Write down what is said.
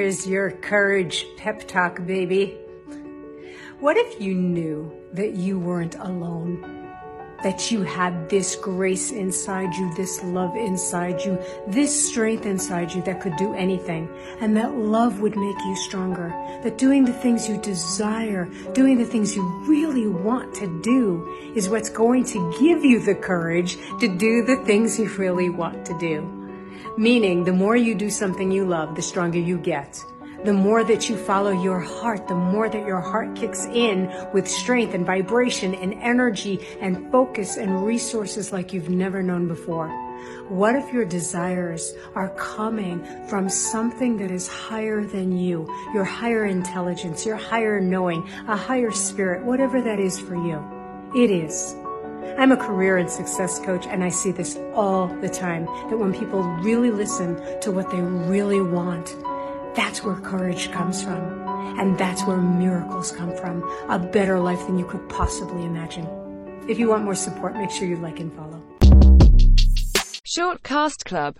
Here's your courage pep talk, baby. What if you knew that you weren't alone? That you had this grace inside you, this love inside you, this strength inside you that could do anything, and that love would make you stronger. That doing the things you desire, doing the things you really want to do, is what's going to give you the courage to do the things you really want to do. Meaning, the more you do something you love, the stronger you get. The more that you follow your heart, the more that your heart kicks in with strength and vibration and energy and focus and resources like you've never known before. What if your desires are coming from something that is higher than you, your higher intelligence, your higher knowing, a higher spirit, whatever that is for you? It is. I'm a career and success coach, and I see this all the time that when people really listen to what they really want, that's where courage comes from. And that's where miracles come from. A better life than you could possibly imagine. If you want more support, make sure you like and follow. Shortcast Club